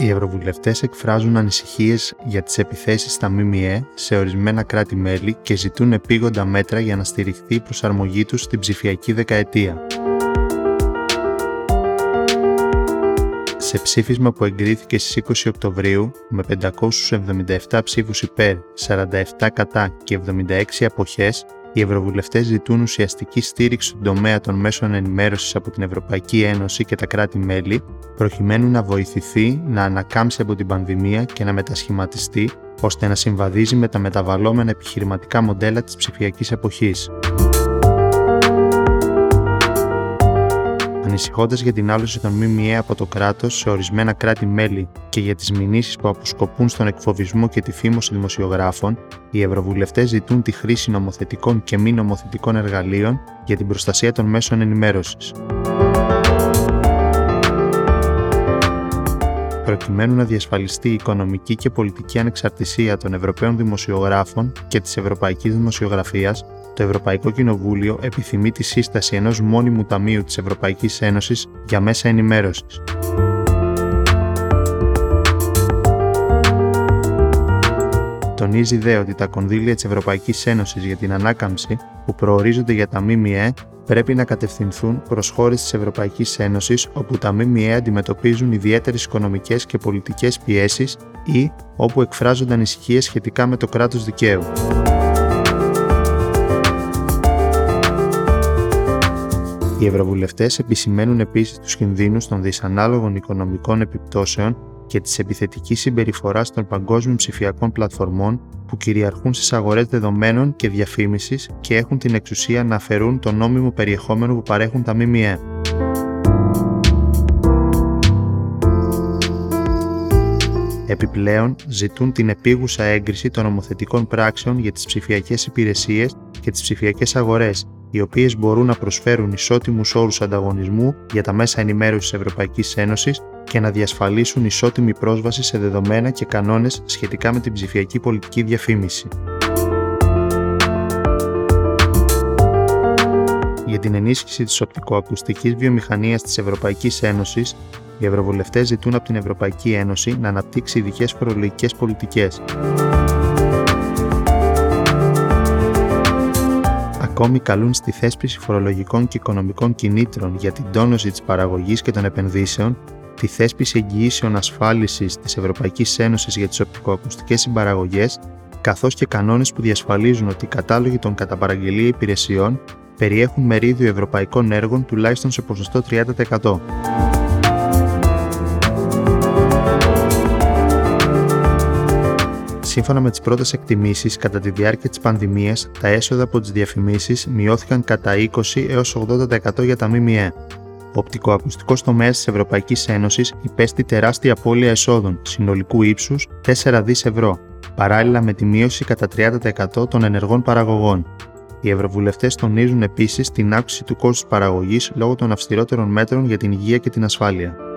Οι ευρωβουλευτές εκφράζουν ανησυχίες για τις επιθέσεις στα ΜΜΕ σε ορισμένα κράτη-μέλη και ζητούν επίγοντα μέτρα για να στηριχθεί η προσαρμογή τους στην ψηφιακή δεκαετία. Σε ψήφισμα που εγκρίθηκε στις 20 Οκτωβρίου με 577 ψήφους υπέρ, 47 κατά και 76 αποχές, οι Ευρωβουλευτές ζητούν ουσιαστική στήριξη στον τομέα των μέσων ενημέρωσης από την Ευρωπαϊκή Ένωση και τα κράτη-μέλη, προκειμένου να βοηθηθεί να ανακάμψει από την πανδημία και να μετασχηματιστεί, ώστε να συμβαδίζει με τα μεταβαλλόμενα επιχειρηματικά μοντέλα της ψηφιακής εποχής. Ανησυχώντας για την άλωση των ΜΜΕ από το κράτος σε ορισμένα κράτη-μέλη και για τις μηνύσεις που αποσκοπούν στον εκφοβισμό και τη φήμωση δημοσιογράφων, οι Ευρωβουλευτές ζητούν τη χρήση νομοθετικών και μη νομοθετικών εργαλείων για την προστασία των μέσων ενημέρωσης. προκειμένου να διασφαλιστεί η οικονομική και πολιτική ανεξαρτησία των Ευρωπαίων δημοσιογράφων και της Ευρωπαϊκής Δημοσιογραφίας, το Ευρωπαϊκό Κοινοβούλιο επιθυμεί τη σύσταση ενός μόνιμου ταμείου της Ευρωπαϊκής Ένωσης για μέσα ενημέρωσης. Τονίζει δε ότι τα κονδύλια της Ευρωπαϊκής Ένωσης για την ανάκαμψη που προορίζονται για τα ΜΜΕ πρέπει να κατευθυνθούν προς χώρες της Ευρωπαϊκής Ένωσης όπου τα ΜΜΕ αντιμετωπίζουν ιδιαίτερες οικονομικές και πολιτικές πιέσεις ή όπου εκφράζονται ανησυχίες σχετικά με το κράτος δικαίου. Οι Ευρωβουλευτές επισημαίνουν επίσης τους κινδύνους των δυσανάλογων οικονομικών επιπτώσεων και της επιθετικής συμπεριφοράς των παγκόσμιων ψηφιακών πλατφορμών που κυριαρχούν στις αγορές δεδομένων και διαφήμισης και έχουν την εξουσία να αφαιρούν το νόμιμο περιεχόμενο που παρέχουν τα ΜΜΕ. Επιπλέον, ζητούν την επίγουσα έγκριση των νομοθετικών πράξεων για τις ψηφιακές υπηρεσίες και τις ψηφιακές αγορές, οι οποίες μπορούν να προσφέρουν ισότιμους όρους ανταγωνισμού για τα μέσα ενημέρωσης Ευρωπαϊκής Ένωσης και να διασφαλίσουν ισότιμη πρόσβαση σε δεδομένα και κανόνες σχετικά με την ψηφιακή πολιτική διαφήμιση. Για την ενίσχυση της οπτικοακουστικής βιομηχανίας της Ευρωπαϊκής Ένωσης, οι Ευρωβουλευτές ζητούν από την Ευρωπαϊκή Ένωση να αναπτύξει ειδικές φορολογικές πολιτικές. Ακόμη καλούν στη θέσπιση φορολογικών και οικονομικών κινήτρων για την τόνωση της παραγωγής και των επενδύσεων τη θέσπιση εγγυήσεων ασφάλισης της Ευρωπαϊκής Ένωσης για τις οπτικοακουστικές συμπαραγωγές, καθώς και κανόνες που διασφαλίζουν ότι οι κατάλογοι των κατά παραγγελία υπηρεσιών περιέχουν μερίδιο ευρωπαϊκών έργων τουλάχιστον σε ποσοστό 30%. Σύμφωνα με τις πρώτες εκτιμήσεις, κατά τη διάρκεια της πανδημίας, τα έσοδα από τις διαφημίσεις μειώθηκαν κατά 20 έως 80% για τα ΜΜΕ. Ο οπτικοακουστικός τομέας της Ευρωπαϊκής Ένωσης υπέστη τεράστια απώλεια εσόδων συνολικού ύψους 4 δις ευρώ, παράλληλα με τη μείωση κατά 30% των ενεργών παραγωγών. Οι Ευρωβουλευτές τονίζουν επίσης την αύξηση του κόστους παραγωγής λόγω των αυστηρότερων μέτρων για την υγεία και την ασφάλεια.